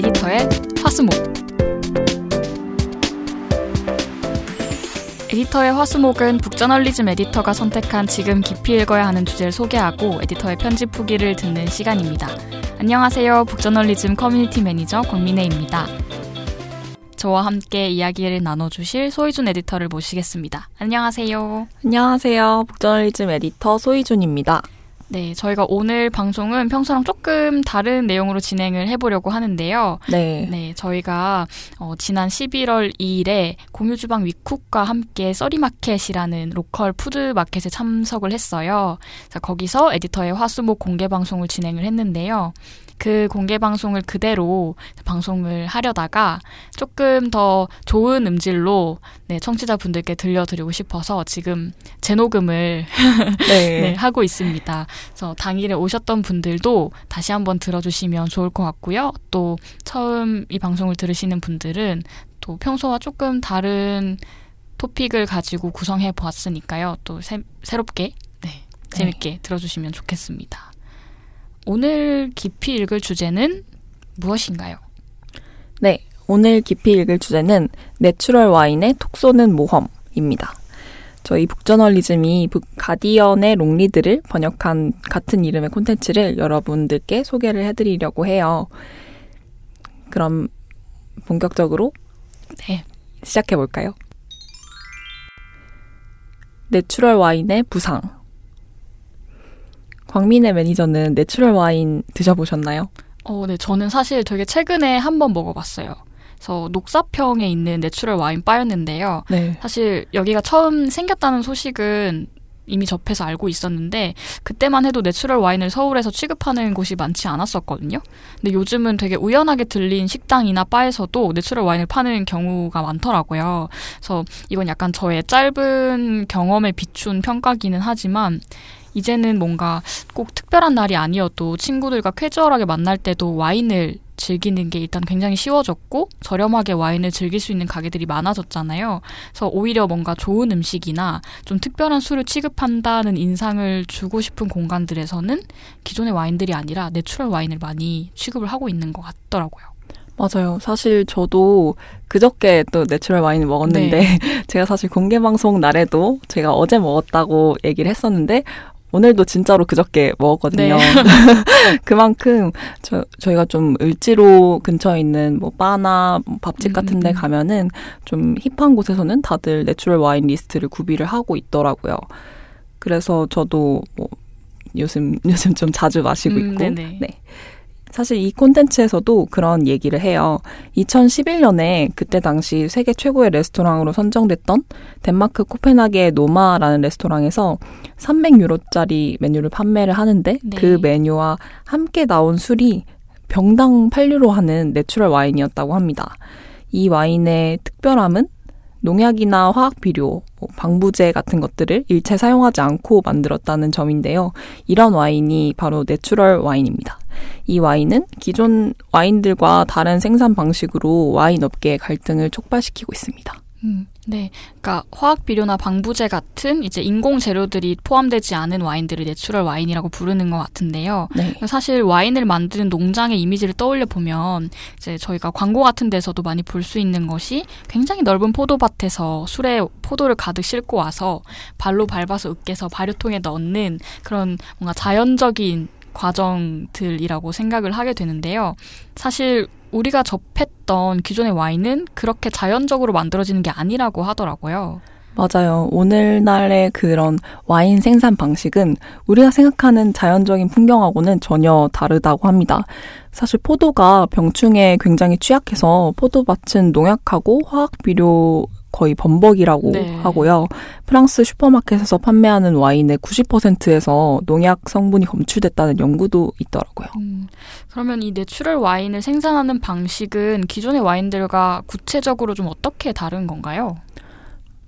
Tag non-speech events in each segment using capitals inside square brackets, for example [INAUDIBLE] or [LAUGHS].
에디터의 화수목 에디터의 화수목은 북저널리즘 에디터가 선택한 지금 깊이 읽어야 하는 주제를 소개하고 에디터의 편집 후기를 듣는 시간입니다. 안녕하세요. 북저널리즘 커뮤니티 매니저 권민혜입니다. 저와 함께 이야기를 나눠주실 소희준 에디터를 모시겠습니다. 안녕하세요. 안녕하세요. 북저널리즘 에디터 소희준입니다. 네, 저희가 오늘 방송은 평소랑 조금 다른 내용으로 진행을 해보려고 하는데요. 네. 네, 저희가 어, 지난 11월 2일에 공유주방 위쿡과 함께 써리마켓이라는 로컬 푸드마켓에 참석을 했어요. 자, 거기서 에디터의 화수목 공개 방송을 진행을 했는데요. 그 공개 방송을 그대로 방송을 하려다가 조금 더 좋은 음질로 네, 청취자분들께 들려드리고 싶어서 지금 재녹음을 네. [LAUGHS] 네, 하고 있습니다. 그래서 당일에 오셨던 분들도 다시 한번 들어주시면 좋을 것 같고요. 또 처음 이 방송을 들으시는 분들은 또 평소와 조금 다른 토픽을 가지고 구성해 보았으니까요. 또 새, 새롭게 네, 재밌게 네. 들어주시면 좋겠습니다. 오늘 깊이 읽을 주제는 무엇인가요? 네, 오늘 깊이 읽을 주제는 내추럴 와인의 톡 쏘는 모험입니다. 저희 북저널리즘이 영국 가디언의 Long Read를 번역한 같은 이름의 콘텐츠를 여러분들께 소개를 해드리려고 해요. 그럼 본격적으로 네, 시작해 볼까요? 내추럴 와인의 부상. 권민혜 매니저는 내추럴 와인 드셔보셨나요? 어, 네. 저는 사실 되게 최근에 한 번 먹어봤어요. 그래서 녹사평에 있는 내추럴 와인 바였는데요. 네. 사실 여기가 처음 생겼다는 소식은 이미 접해서 알고 있었는데 그때만 해도 내추럴 와인을 서울에서 취급하는 곳이 많지 않았었거든요. 근데 요즘은 되게 우연하게 들린 식당이나 바에서도 내추럴 와인을 파는 경우가 많더라고요. 그래서 이건 약간 저의 짧은 경험에 비춘 평가기는 하지만 이제는 뭔가 꼭 특별한 날이 아니어도 친구들과 캐주얼하게 만날 때도 와인을 즐기는 게 일단 굉장히 쉬워졌고 저렴하게 와인을 즐길 수 있는 가게들이 많아졌잖아요. 그래서 오히려 뭔가 좋은 음식이나 좀 특별한 술을 취급한다는 인상을 주고 싶은 공간들에서는 기존의 와인들이 아니라 내추럴 와인을 많이 취급을 하고 있는 것 같더라고요. 맞아요. 사실 저도 그저께 또 내추럴 와인을 먹었는데 네. [LAUGHS] 제가 사실 공개 방송 날에도 제가 어제 먹었다고 얘기를 했었는데 오늘도 진짜로 그저께 먹었거든요. 네. [LAUGHS] 그만큼 저, 저희가 좀 을지로 근처에 있는 뭐 바나 뭐 밥집 같은 데 음. 가면은 좀 힙한 곳에서는 다들 내추럴 와인 리스트를 구비를 하고 있더라고요. 그래서 저도 뭐 요즘 [LAUGHS] 요즘 좀 자주 마시고 음, 있고. 음, 네. 사실 이 콘텐츠에서도 그런 얘기를 해요. 2011년에 그때 당시 세계 최고의 레스토랑으로 선정됐던 덴마크 코펜하겐 노마라는 레스토랑에서 300유로짜리 메뉴를 판매를 하는데 네. 그 메뉴와 함께 나온 술이 병당 8유로 하는 내추럴 와인이었다고 합니다. 이 와인의 특별함은 농약이나 화학 비료, 뭐 방부제 같은 것들을 일체 사용하지 않고 만들었다는 점인데요. 이런 와인이 바로 내추럴 와인입니다. 이 와인은 기존 와인들과 다른 생산 방식으로 와인 업계의 갈등을 촉발시키고 있습니다. 음, 네. 그러니까 화학 비료나 방부제 같은 이제 인공 재료들이 포함되지 않은 와인들을 내추럴 와인이라고 부르는 것 같은데요. 네. 사실 와인을 만드는 농장의 이미지를 떠올려 보면 이제 저희가 광고 같은 데서도 많이 볼 수 있는 것이 굉장히 넓은 포도밭에서 수레에 포도를 가득 싣고 와서 발로 밟아서 으깨서 발효통에 넣는 그런 뭔가 자연적인 과정들이라고 생각을 하게 되는데요. 사실 우리가 접했던 기존의 와인은 그렇게 자연적으로 만들어지는 게 아니라고 하더라고요. 맞아요. 오늘날의 그런 와인 생산 방식은 우리가 생각하는 자연적인 풍경하고는 전혀 다르다고 합니다. 사실 포도가 병충해에 굉장히 취약해서 포도밭은 농약하고 화학 비료 거의 범벅이라고 네. 하고요. 프랑스 슈퍼마켓에서 판매하는 와인의 90%에서 농약 성분이 검출됐다는 연구도 있더라고요. 음, 그러면 이 내추럴 와인을 생산하는 방식은 기존의 와인들과 구체적으로 좀 어떻게 다른 건가요?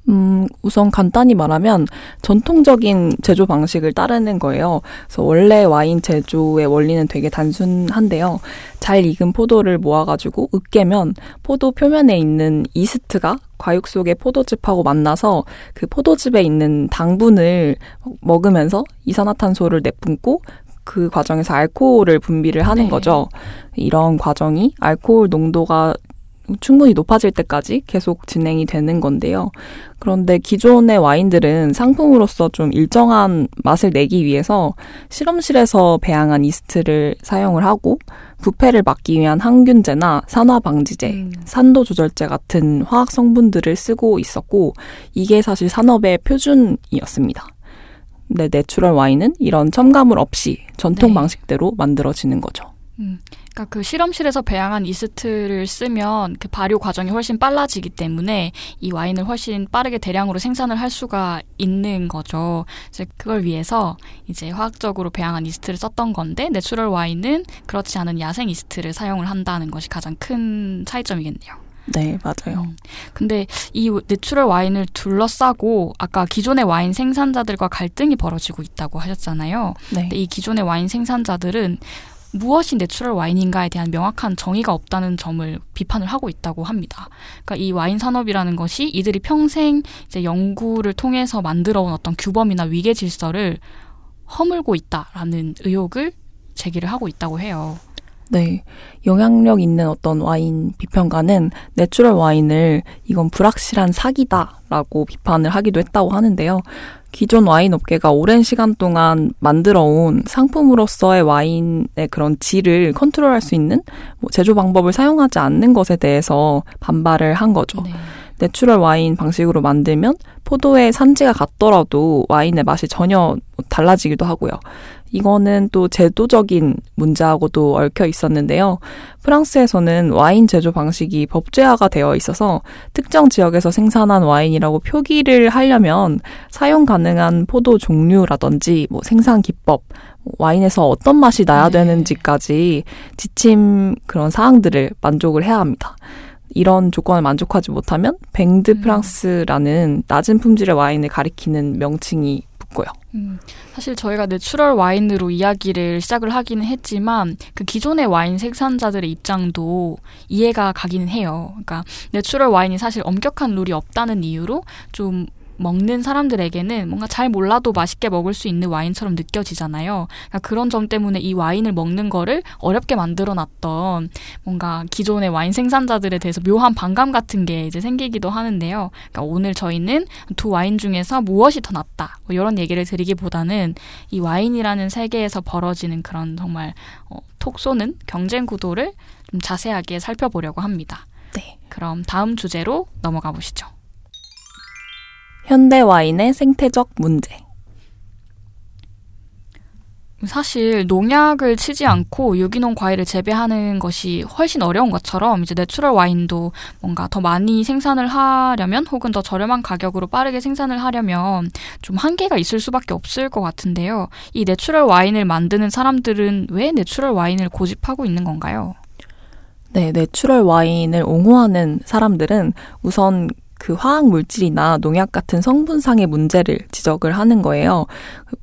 음, 우선 간단히 말하면 전통적인 제조 방식을 따르는 거예요. 그래서 원래 와인 제조의 원리는 되게 단순한데요. 잘 익은 포도를 모아가지고 으깨면 포도 표면에 있는 이스트가 과육 속의 포도즙하고 만나서 그 포도즙에 있는 당분을 먹으면서 이산화탄소를 내뿜고 그 과정에서 알코올을 분비를 하는 네. 거죠. 이런 과정이 알코올 농도가 충분히 높아질 때까지 계속 진행이 되는 건데요. 그런데 기존의 와인들은 상품으로서 좀 일정한 맛을 내기 위해서 실험실에서 배양한 이스트를 사용을 하고 부패를 막기 위한 항균제나 산화 방지제, 음. 산도 조절제 같은 화학 성분들을 쓰고 있었고 이게 사실 산업의 표준이었습니다. 근데 내추럴 와인은 이런 첨가물 없이 전통 네. 방식대로 만들어지는 거죠. 음. 그러니까 그 실험실에서 배양한 이스트를 쓰면 그 발효 과정이 훨씬 빨라지기 때문에 이 와인을 훨씬 빠르게 대량으로 생산을 할 수가 있는 거죠. 이제 그걸 위해서 이제 화학적으로 배양한 이스트를 썼던 건데 내추럴 와인은 그렇지 않은 야생 이스트를 사용을 한다는 것이 가장 큰 차이점이겠네요. 네, 맞아요. 음. 근데 이 내추럴 와인을 둘러싸고 아까 기존의 와인 생산자들과 갈등이 벌어지고 있다고 하셨잖아요. 네. 근데 이 기존의 와인 생산자들은 무엇이 내추럴 와인인가에 대한 명확한 정의가 없다는 점을 비판을 하고 있다고 합니다. 그러니까 이 와인 산업이라는 것이 이들이 평생 이제 연구를 통해서 만들어온 어떤 규범이나 위계 질서를 허물고 있다라는 의혹을 제기를 하고 있다고 해요. 네. 영향력 있는 어떤 와인 비평가는 내추럴 와인을 이건 불확실한 사기다라고 비판을 하기도 했다고 하는데요. 기존 와인 업계가 오랜 시간 동안 만들어온 상품으로서의 와인의 그런 질을 컨트롤할 수 있는 뭐 제조 방법을 사용하지 않는 것에 대해서 반발을 한 거죠. 네. 내추럴 와인 방식으로 만들면 포도의 산지가 같더라도 와인의 맛이 전혀 달라지기도 하고요. 이거는 또 제도적인 문제하고도 얽혀 있었는데요. 프랑스에서는 와인 제조 방식이 법제화가 되어 있어서 특정 지역에서 생산한 와인이라고 표기를 하려면 사용 가능한 포도 종류라든지 뭐 생산 기법, 와인에서 어떤 맛이 나야 네. 되는지까지 지침 그런 사항들을 만족을 해야 합니다. 이런 조건을 만족하지 못하면 뱅드 음. 프랑스라는 낮은 품질의 와인을 가리키는 명칭이 싶고요. 음, 사실 저희가 내추럴 와인으로 이야기를 시작을 하기는 했지만 그 기존의 와인 생산자들의 입장도 이해가 가기는 해요. 그러니까 내추럴 와인이 사실 엄격한 룰이 없다는 이유로 좀 먹는 사람들에게는 뭔가 잘 몰라도 맛있게 먹을 수 있는 와인처럼 느껴지잖아요. 그러니까 그런 점 때문에 이 와인을 먹는 거를 어렵게 만들어 놨던 뭔가 기존의 와인 생산자들에 대해서 묘한 반감 같은 게 이제 생기기도 하는데요. 그러니까 오늘 저희는 두 와인 중에서 무엇이 더 낫다 뭐 이런 얘기를 드리기보다는 이 와인이라는 세계에서 벌어지는 그런 정말 어, 톡 쏘는 경쟁 구도를 좀 자세하게 살펴보려고 합니다. 네. 그럼 다음 주제로 넘어가 보시죠. 현대 와인의 생태적 문제. 사실 농약을 치지 않고 유기농 과일을 재배하는 것이 훨씬 어려운 것처럼 이제 내추럴 와인도 뭔가 더 많이 생산을 하려면 혹은 더 저렴한 가격으로 빠르게 생산을 하려면 좀 한계가 있을 수밖에 없을 것 같은데요. 이 내추럴 와인을 만드는 사람들은 왜 내추럴 와인을 고집하고 있는 건가요? 네, 내추럴 와인을 옹호하는 사람들은 우선 그 화학 물질이나 농약 같은 성분상의 문제를 지적을 하는 거예요.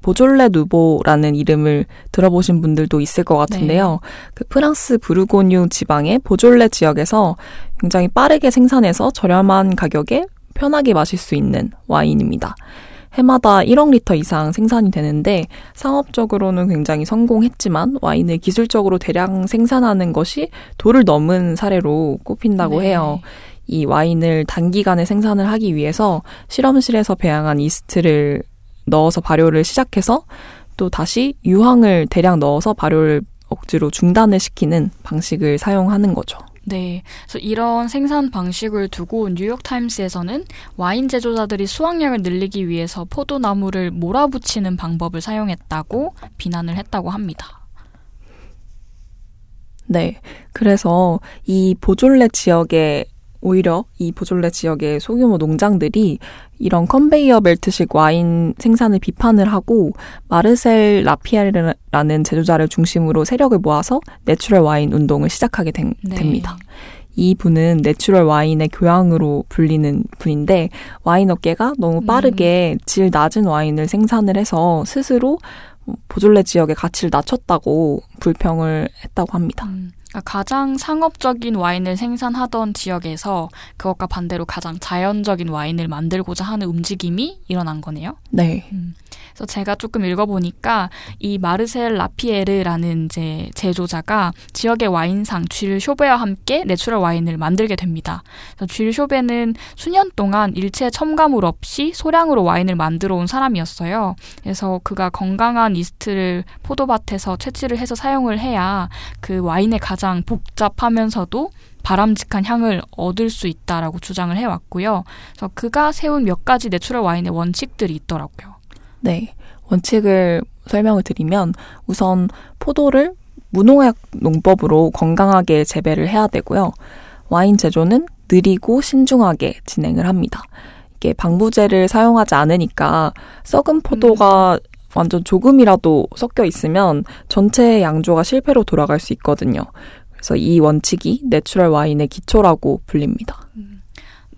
보졸레 누보라는 이름을 들어보신 분들도 있을 것 같은데요. 네. 그 프랑스 부르고뉴 지방의 보졸레 지역에서 굉장히 빠르게 생산해서 저렴한 가격에 편하게 마실 수 있는 와인입니다. 해마다 1억 리터 이상 생산이 되는데 상업적으로는 굉장히 성공했지만 와인을 기술적으로 대량 생산하는 것이 도를 넘은 사례로 꼽힌다고 네. 해요. 이 와인을 단기간에 생산을 하기 위해서 실험실에서 배양한 이스트를 넣어서 발효를 시작해서 또 다시 유황을 대량 넣어서 발효를 억지로 중단을 시키는 방식을 사용하는 거죠. 네. 그래서 이런 생산 방식을 두고 뉴욕타임스에서는 와인 제조자들이 수확량을 늘리기 위해서 포도나무를 몰아붙이는 방법을 사용했다고 비난을 했다고 합니다. 네. 그래서 이 보졸레 지역의 오히려 이 보졸레 지역의 소규모 농장들이 이런 컨베이어 벨트식 와인 생산을 비판을 하고 마르셀 라피에르라는 제조자를 중심으로 세력을 모아서 내추럴 와인 운동을 시작하게 된, 네. 됩니다. 이 분은 내추럴 와인의 교황으로 불리는 분인데 와인 업계가 너무 빠르게 음. 질 낮은 와인을 생산을 해서 스스로 보졸레 지역의 가치를 낮췄다고 불평을 했다고 합니다. 음. 가장 상업적인 와인을 생산하던 지역에서 그것과 반대로 가장 자연적인 와인을 만들고자 하는 움직임이 일어난 거네요. 네. 음. 그래서 제가 조금 읽어보니까 이 마르셀 라피에르라는 이제 제조자가 지역의 와인상 쥘 쇼베와 함께 내추럴 와인을 만들게 됩니다. 쥘 쇼베는 수년 동안 일체 첨가물 없이 소량으로 와인을 만들어 온 사람이었어요. 그래서 그가 건강한 이스트를 포도밭에서 채취를 해서 사용을 해야 그 와인의 가장 복잡하면서도 바람직한 향을 얻을 수 있다라고 주장을 해왔고요. 그래서 그가 세운 몇 가지 내추럴 와인의 원칙들이 있더라고요. 네. 원칙을 설명을 드리면 우선 포도를 무농약 농법으로 건강하게 재배를 해야 되고요. 와인 제조는 느리고 신중하게 진행을 합니다. 이게 방부제를 사용하지 않으니까 썩은 포도가 음. 완전 조금이라도 섞여 있으면 전체 양조가 실패로 돌아갈 수 있거든요. 그래서 이 원칙이 내추럴 와인의 기초라고 불립니다. 음.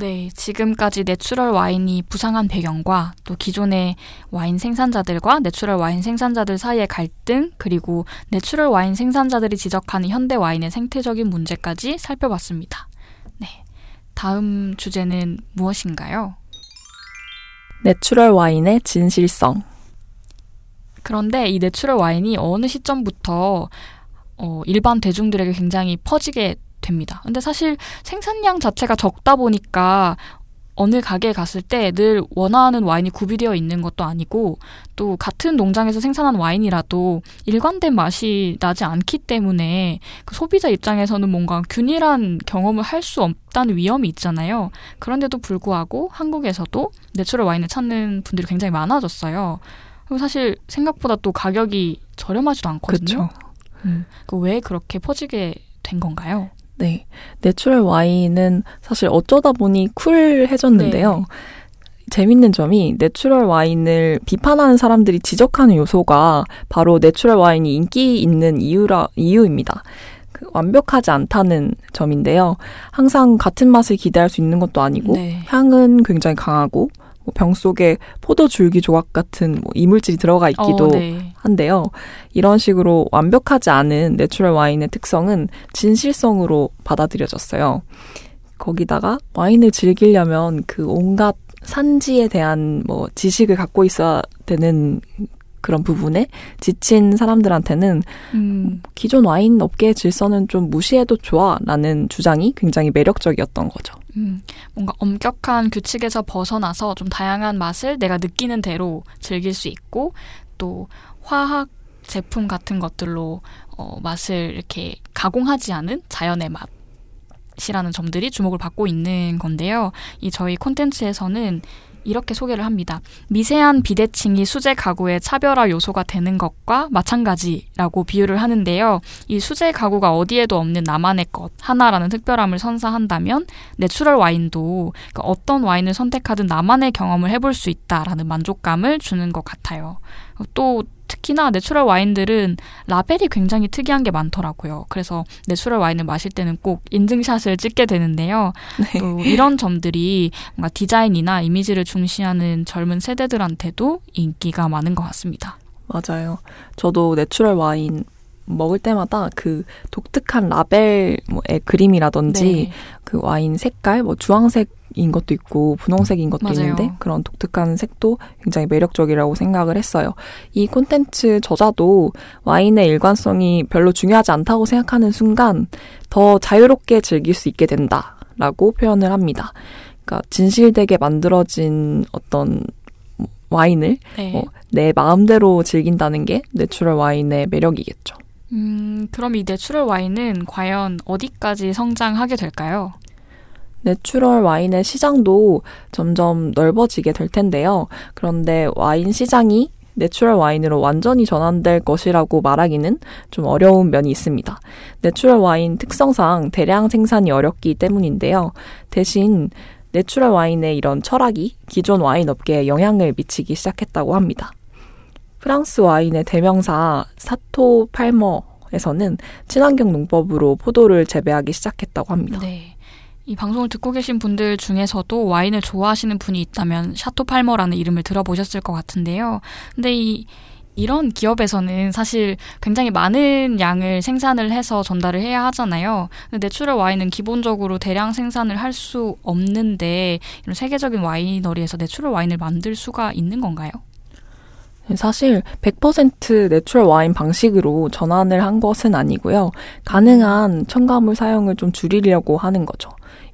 네, 지금까지 내추럴 와인이 부상한 배경과 또 기존의 와인 생산자들과 내추럴 와인 생산자들 사이의 갈등, 그리고 내추럴 와인 생산자들이 지적하는 현대 와인의 생태적인 문제까지 살펴봤습니다. 네. 다음 주제는 무엇인가요? 내추럴 와인의 진실성. 그런데 이 내추럴 와인이 어느 시점부터 어, 일반 대중들에게 굉장히 퍼지게 됩니다. 근데 사실 생산량 자체가 적다 보니까 어느 가게에 갔을 때 늘 원하는 와인이 구비되어 있는 것도 아니고 또 같은 농장에서 생산한 와인이라도 일관된 맛이 나지 않기 때문에 그 소비자 입장에서는 뭔가 균일한 경험을 할 수 없다는 위험이 있잖아요. 그런데도 불구하고 한국에서도 내추럴 와인을 찾는 분들이 굉장히 많아졌어요. 그리고 사실 생각보다 또 가격이 저렴하지도 않거든요. 그렇죠. 음, 왜 그렇게 퍼지게 된 건가요? 네. 내추럴 와인은 사실 어쩌다 보니 쿨해졌는데요. 네. 재밌는 점이 내추럴 와인을 비판하는 사람들이 지적하는 요소가 바로 내추럴 와인이 인기 있는 이유라, 이유입니다. 그 완벽하지 않다는 점인데요. 항상 같은 맛을 기대할 수 있는 것도 아니고, 네. 향은 굉장히 강하고, 뭐 병 속에 포도 줄기 조각 같은 뭐 이물질이 들어가 있기도 어, 네. 한데요. 이런 식으로 완벽하지 않은 내추럴 와인의 특성은 진실성으로 받아들여졌어요. 거기다가 와인을 즐기려면 그 온갖 산지에 대한 뭐 지식을 갖고 있어야 되는 그런 부분에 지친 사람들한테는 음. 기존 와인 업계의 질서는 좀 무시해도 좋아라는 주장이 굉장히 매력적이었던 거죠. 음, 뭔가 엄격한 규칙에서 벗어나서 좀 다양한 맛을 내가 느끼는 대로 즐길 수 있고 또 화학 제품 같은 것들로 어, 맛을 이렇게 가공하지 않은 자연의 맛 이라는 점들이 주목을 받고 있는 건데요. 이 저희 콘텐츠에서는 이렇게 소개를 합니다. 미세한 비대칭이 수제 가구의 차별화 요소가 되는 것과 마찬가지라고 비유를 하는데요. 이 수제 가구가 어디에도 없는 나만의 것 하나라는 특별함을 선사한다면 내추럴 와인도 그러니까 어떤 와인을 선택하든 나만의 경험을 해볼 수 있다라는 만족감을 주는 것 같아요. 또 특히나 내추럴 와인들은 라벨이 굉장히 특이한 게 많더라고요. 그래서 내추럴 와인을 마실 때는 꼭 인증샷을 찍게 되는데요. 네. 또 이런 점들이 뭔가 디자인이나 이미지를 중시하는 젊은 세대들한테도 인기가 많은 것 같습니다. 맞아요. 저도 내추럴 와인 먹을 때마다 그 독특한 라벨의 그림이라든지 네. 그 와인 색깔, 뭐 주황색 인 것도 있고 분홍색인 것도 맞아요. 있는데 그런 독특한 색도 굉장히 매력적이라고 생각을 했어요. 이 콘텐츠 저자도 와인의 일관성이 별로 중요하지 않다고 생각하는 순간 더 자유롭게 즐길 수 있게 된다라고 표현을 합니다. 그러니까 진실되게 만들어진 어떤 와인을 네. 어, 내 마음대로 즐긴다는 게 내추럴 와인의 매력이겠죠. 음, 그럼 이 내추럴 와인은 과연 어디까지 성장하게 될까요? 내추럴 와인의 시장도 점점 넓어지게 될 텐데요. 그런데 와인 시장이 내추럴 와인으로 완전히 전환될 것이라고 말하기는 좀 어려운 면이 있습니다. 내추럴 와인 특성상 대량 생산이 어렵기 때문인데요. 대신 내추럴 와인의 이런 철학이 기존 와인 업계에 영향을 미치기 시작했다고 합니다. 프랑스 와인의 대명사 샤토 팔머에서는 친환경 농법으로 포도를 재배하기 시작했다고 합니다. 네. 이 방송을 듣고 계신 분들 중에서도 와인을 좋아하시는 분이 있다면 샤토 팔머라는 이름을 들어보셨을 것 같은데요. 근데 이 이런 기업에서는 사실 굉장히 많은 양을 생산을 해서 전달을 해야 하잖아요. 근데 내추럴 와인은 기본적으로 대량 생산을 할 수 없는데 이런 세계적인 와이너리에서 내추럴 와인을 만들 수가 있는 건가요? 사실 100% 내추럴 와인 방식으로 전환을 한 것은 아니고요. 가능한 첨가물 사용을 좀 줄이려고 하는 거죠.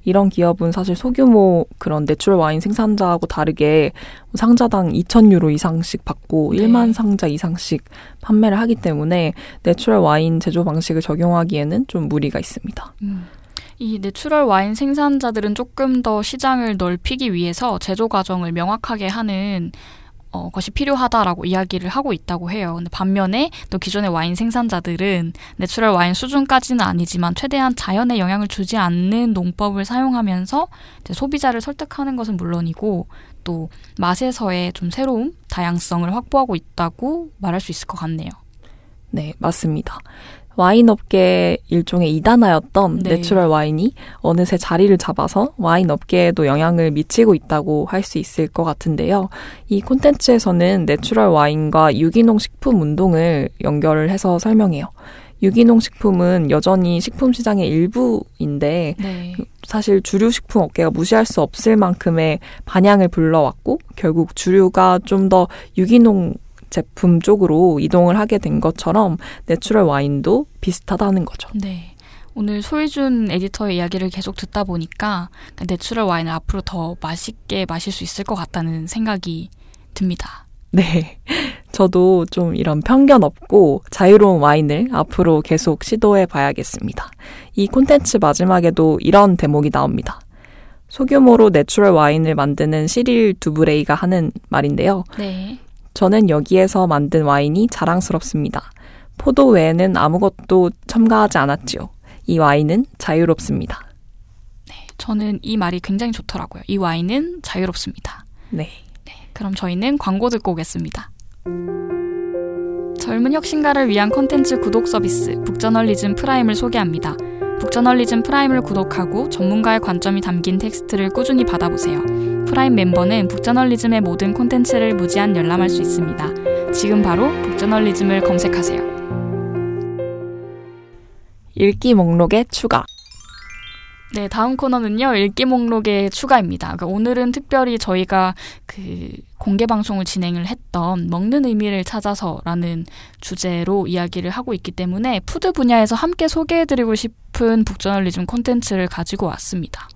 이런 기업은 사실 소규모 그런 내추럴 와인 생산자하고 다르게 상자당 2,000유로 이상씩 받고 네. 1만 상자 이상씩 판매를 하기 때문에 내추럴 와인 제조 방식을 적용하기에는 좀 무리가 있습니다. 음. 이 내추럴 와인 생산자들은 조금 더 시장을 넓히기 위해서 제조 과정을 명확하게 하는 어, 것이 필요하다라고 이야기를 하고 있다고 해요. 근데 반면에 또 기존의 와인 생산자들은 내추럴 와인 수준까지는 아니지만 최대한 자연에 영향을 주지 않는 농법을 사용하면서 소비자를 설득하는 것은 물론이고 또 맛에서의 좀 새로운 다양성을 확보하고 있다고 말할 수 있을 것 같네요. 네, 맞습니다. 와인 업계 일종의 이단아였던 네. 내추럴 와인이 어느새 자리를 잡아서 와인 업계에도 영향을 미치고 있다고 할 수 있을 것 같은데요. 이 콘텐츠에서는 내추럴 와인과 유기농 식품 운동을 연결을 해서 설명해요. 유기농 식품은 여전히 식품 시장의 일부인데 네. 사실 주류 식품 업계가 무시할 수 없을 만큼의 반향을 불러왔고 결국 주류가 좀 더 유기농 제품 쪽으로 이동을 하게 된 것처럼 내추럴 와인도 비슷하다는 거죠. 네. 오늘 소희준 에디터의 이야기를 계속 듣다 보니까 내추럴 와인을 앞으로 더 맛있게 마실 수 있을 것 같다는 생각이 듭니다. 네. [LAUGHS] 저도 좀 이런 편견 없고 자유로운 와인을 앞으로 계속 시도해 봐야겠습니다. 이 콘텐츠 마지막에도 이런 대목이 나옵니다. 소규모로 내추럴 와인을 만드는 시릴 두브레이가 하는 말인데요. 네. 저는 여기에서 만든 와인이 자랑스럽습니다. 포도 외에는 아무것도 첨가하지 않았지요. 이 와인은 자유롭습니다. 네, 저는 이 말이 굉장히 좋더라고요. 이 와인은 자유롭습니다. 네. 네 그럼 저희는 광고 듣고 오겠습니다. 젊은 혁신가를 위한 콘텐츠 구독 서비스 북저널리즘 프라임을 소개합니다. 북저널리즘 프라임을 구독하고 전문가의 관점이 담긴 텍스트를 꾸준히 받아보세요. 프라임 멤버는 북저널리즘의 모든 콘텐츠를 무제한 열람할 수 있습니다. 지금 바로 북저널리즘을 검색하세요. 읽기 목록에 추가. 네, 다음 코너는요, 읽기 목록의 추가입니다. 그러니까 오늘은 특별히 저희가 그 공개 방송을 진행을 했던 먹는 의미를 찾아서라는 주제로 이야기를 하고 있기 때문에 푸드 분야에서 함께 소개해드리고 싶은 북저널리즘 콘텐츠를 가지고 왔습니다.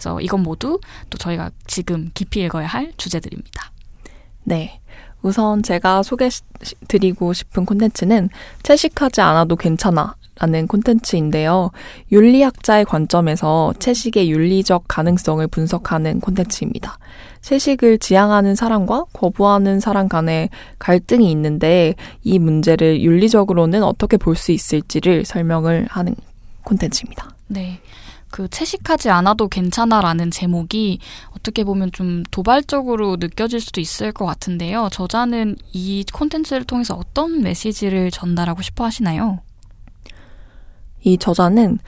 그래서 이건 모두 또 저희가 지금 깊이 읽어야 할 주제들입니다. 네. 우선 제가 소개드리고 싶은 콘텐츠는 채식하지 않아도 괜찮아 라는 콘텐츠인데요. 윤리학자의 관점에서 채식의 윤리적 가능성을 분석하는 콘텐츠입니다. 채식을 지향하는 사람과 거부하는 사람 간의 갈등이 있는데 이 문제를 윤리적으로는 어떻게 볼 수 있을지를 설명을 하는 콘텐츠입니다. 네. 그 채식하지 않아도 괜찮아라는 제목이 어떻게 보면 좀 도발적으로 느껴질 수도 있을 것 같은데요. 저자는 이 콘텐츠를 통해서 어떤 메시지를 전달하고 싶어 하시나요? 이 저자는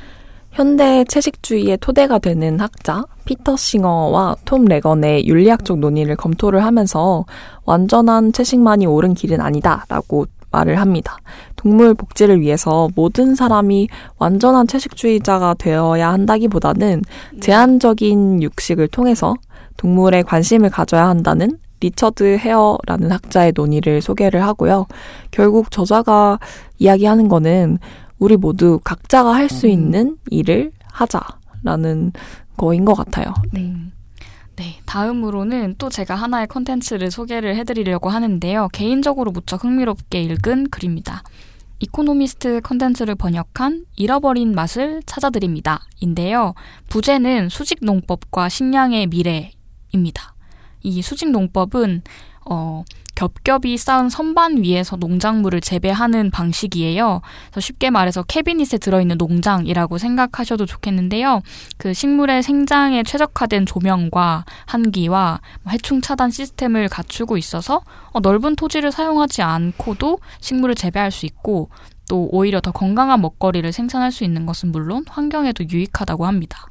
현대 채식주의의 토대가 되는 학자 피터 싱어와 톰 레건의 윤리학적 논의를 검토를 하면서 완전한 채식만이 옳은 길은 아니다라고 말을 합니다. 동물 복지를 위해서 모든 사람이 완전한 채식주의자가 되어야 한다기보다는 제한적인 육식을 통해서 동물에 관심을 가져야 한다는 리처드 헤어라는 학자의 논의를 소개를 하고요. 결국 저자가 이야기하는 거는 우리 모두 각자가 할수 음. 있는 일을 하자라는 거인 것 같아요. 네. 네, 다음으로는 또 제가 하나의 컨텐츠를 소개를 해드리려고 하는데요. 개인적으로 무척 흥미롭게 읽은 글입니다. 이코노미스트 컨텐츠를 번역한 잃어버린 맛을 찾아드립니다. 인데요. 부제는 수직농법과 식량의 미래입니다. 이 수직농법은, 어, 겹겹이 쌓은 선반 위에서 농작물을 재배하는 방식이에요. 그래서 쉽게 말해서 캐비닛에 들어있는 농장이라고 생각하셔도 좋겠는데요. 그 식물의 생장에 최적화된 조명과 한기와 뭐 해충 차단 시스템을 갖추고 있어서 어, 넓은 토지를 사용하지 않고도 식물을 재배할 수 있고 또 오히려 더 건강한 먹거리를 생산할 수 있는 것은 물론 환경에도 유익하다고 합니다.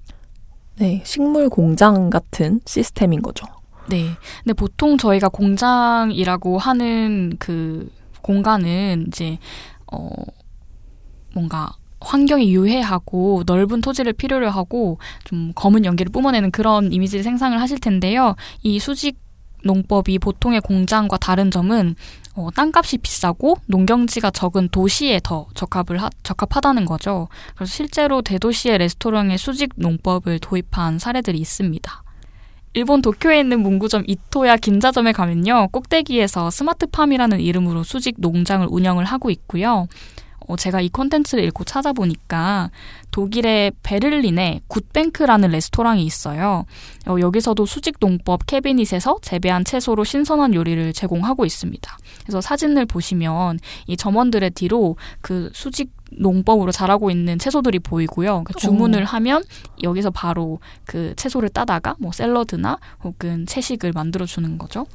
네, 식물 공장 같은 시스템인 거죠. 네. 근데 보통 저희가 공장이라고 하는 그 공간은 이제 어 뭔가 환경이 유해하고 넓은 토지를 필요로 하고 좀 검은 연기를 뿜어내는 그런 이미지를 생상을 하실 텐데요. 이 수직 농법이 보통의 공장과 다른 점은 어, 땅값이 비싸고 농경지가 적은 도시에 더 적합을 하, 적합하다는 거죠. 그래서 실제로 대도시의 레스토랑에 수직 농법을 도입한 사례들이 있습니다. 일본 도쿄에 있는 문구점 이토야 긴자점에 가면요. 꼭대기에서 스마트팜이라는 이름으로 수직 농장을 운영을 하고 있고요. 어, 제가 이 콘텐츠를 읽고 찾아보니까 독일의 베를린에 굿뱅크라는 레스토랑이 있어요. 어, 여기서도 수직 농법 캐비닛에서 재배한 채소로 신선한 요리를 제공하고 있습니다. 그래서 사진을 보시면 이 점원들의 뒤로 그 수직 농법으로 자라고 있는 채소들이 보이고요. 그러니까 주문을 오. 하면 여기서 바로 그 채소를 따다가 뭐 샐러드나 혹은 채식을 만들어 주는 거죠.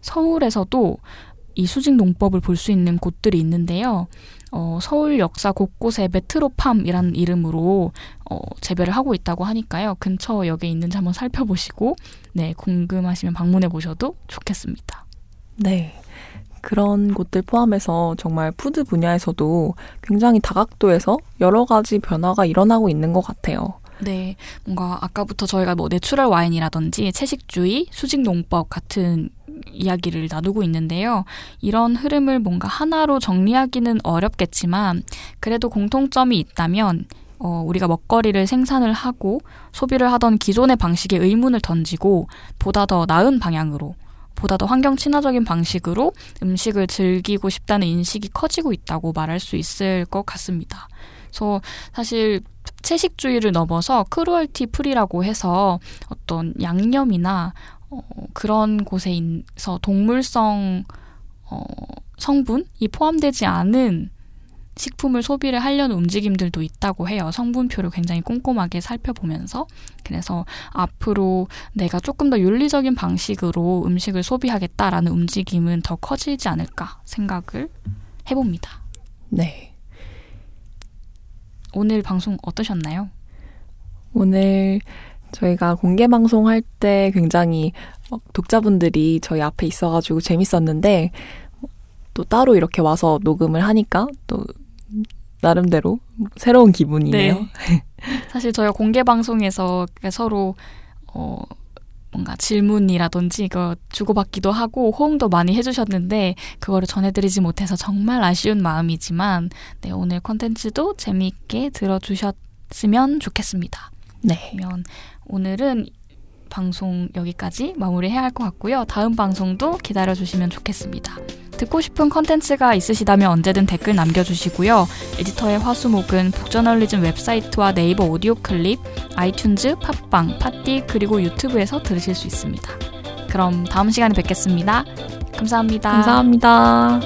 서울에서도 이 수직 농법을 볼 수 있는 곳들이 있는데요. 어, 서울 역사 곳곳에 메트로팜이라는 이름으로 어, 재배를 하고 있다고 하니까요. 근처 역에 있는지 한번 살펴보시고 네 궁금하시면 방문해 보셔도 좋겠습니다. 네. 그런 곳들 포함해서 정말 food 분야에서도 굉장히 다각도에서 여러 가지 변화가 일어나고 있는 것 같아요. 네. 뭔가 아까부터 저희가 뭐 natural 와인이라든지 채식주의, 수직농법 같은 이야기를 나누고 있는데요. 이런 흐름을 뭔가 하나로 정리하기는 어렵겠지만 그래도 공통점이 있다면 어, 우리가 먹거리를 생산을 하고 소비를 하던 기존의 방식에 의문을 던지고 보다 더 나은 방향으로 보다 더 환경 친화적인 방식으로 음식을 즐기고 싶다는 인식이 커지고 있다고 말할 수 있을 것 같습니다. 그래서 사실 채식주의를 넘어서 cruelty free라고 해서 어떤 양념이나 어, 그런 곳에서 동물성 어, 성분이 포함되지 않은 식품을 소비를 하려는 움직임들도 있다고 해요. 성분표를 굉장히 꼼꼼하게 살펴보면서. 그래서 앞으로 내가 조금 더 윤리적인 방식으로 음식을 소비하겠다라는 움직임은 더 커지지 않을까 생각을 해봅니다. 네. 오늘 방송 어떠셨나요? 오늘 저희가 공개 방송할 때 굉장히 독자분들이 저희 앞에 있어가지고 재밌었는데 또 따로 이렇게 와서 녹음을 하니까 또 나름대로 새로운 기분이네요. 네. 사실 저희가 공개 방송에서 서로 어 뭔가 질문이라든지 이거 주고받기도 하고 호응도 많이 해주셨는데 그거를 전해드리지 못해서 정말 아쉬운 마음이지만 네 오늘 콘텐츠도 재미있게 들어주셨으면 좋겠습니다. 네. 그러면 오늘은 방송 여기까지 마무리해야 할 것 같고요. 다음 방송도 기다려주시면 좋겠습니다. 듣고 싶은 컨텐츠가 있으시다면 언제든 댓글 남겨주시고요. 에디터의 화수목은 북저널리즘 웹사이트와 네이버 오디오 클립, 아이튠즈, 팟빵, 팟디 그리고 유튜브에서 들으실 수 있습니다. 그럼 다음 시간에 뵙겠습니다 감사합니다. 감사합니다.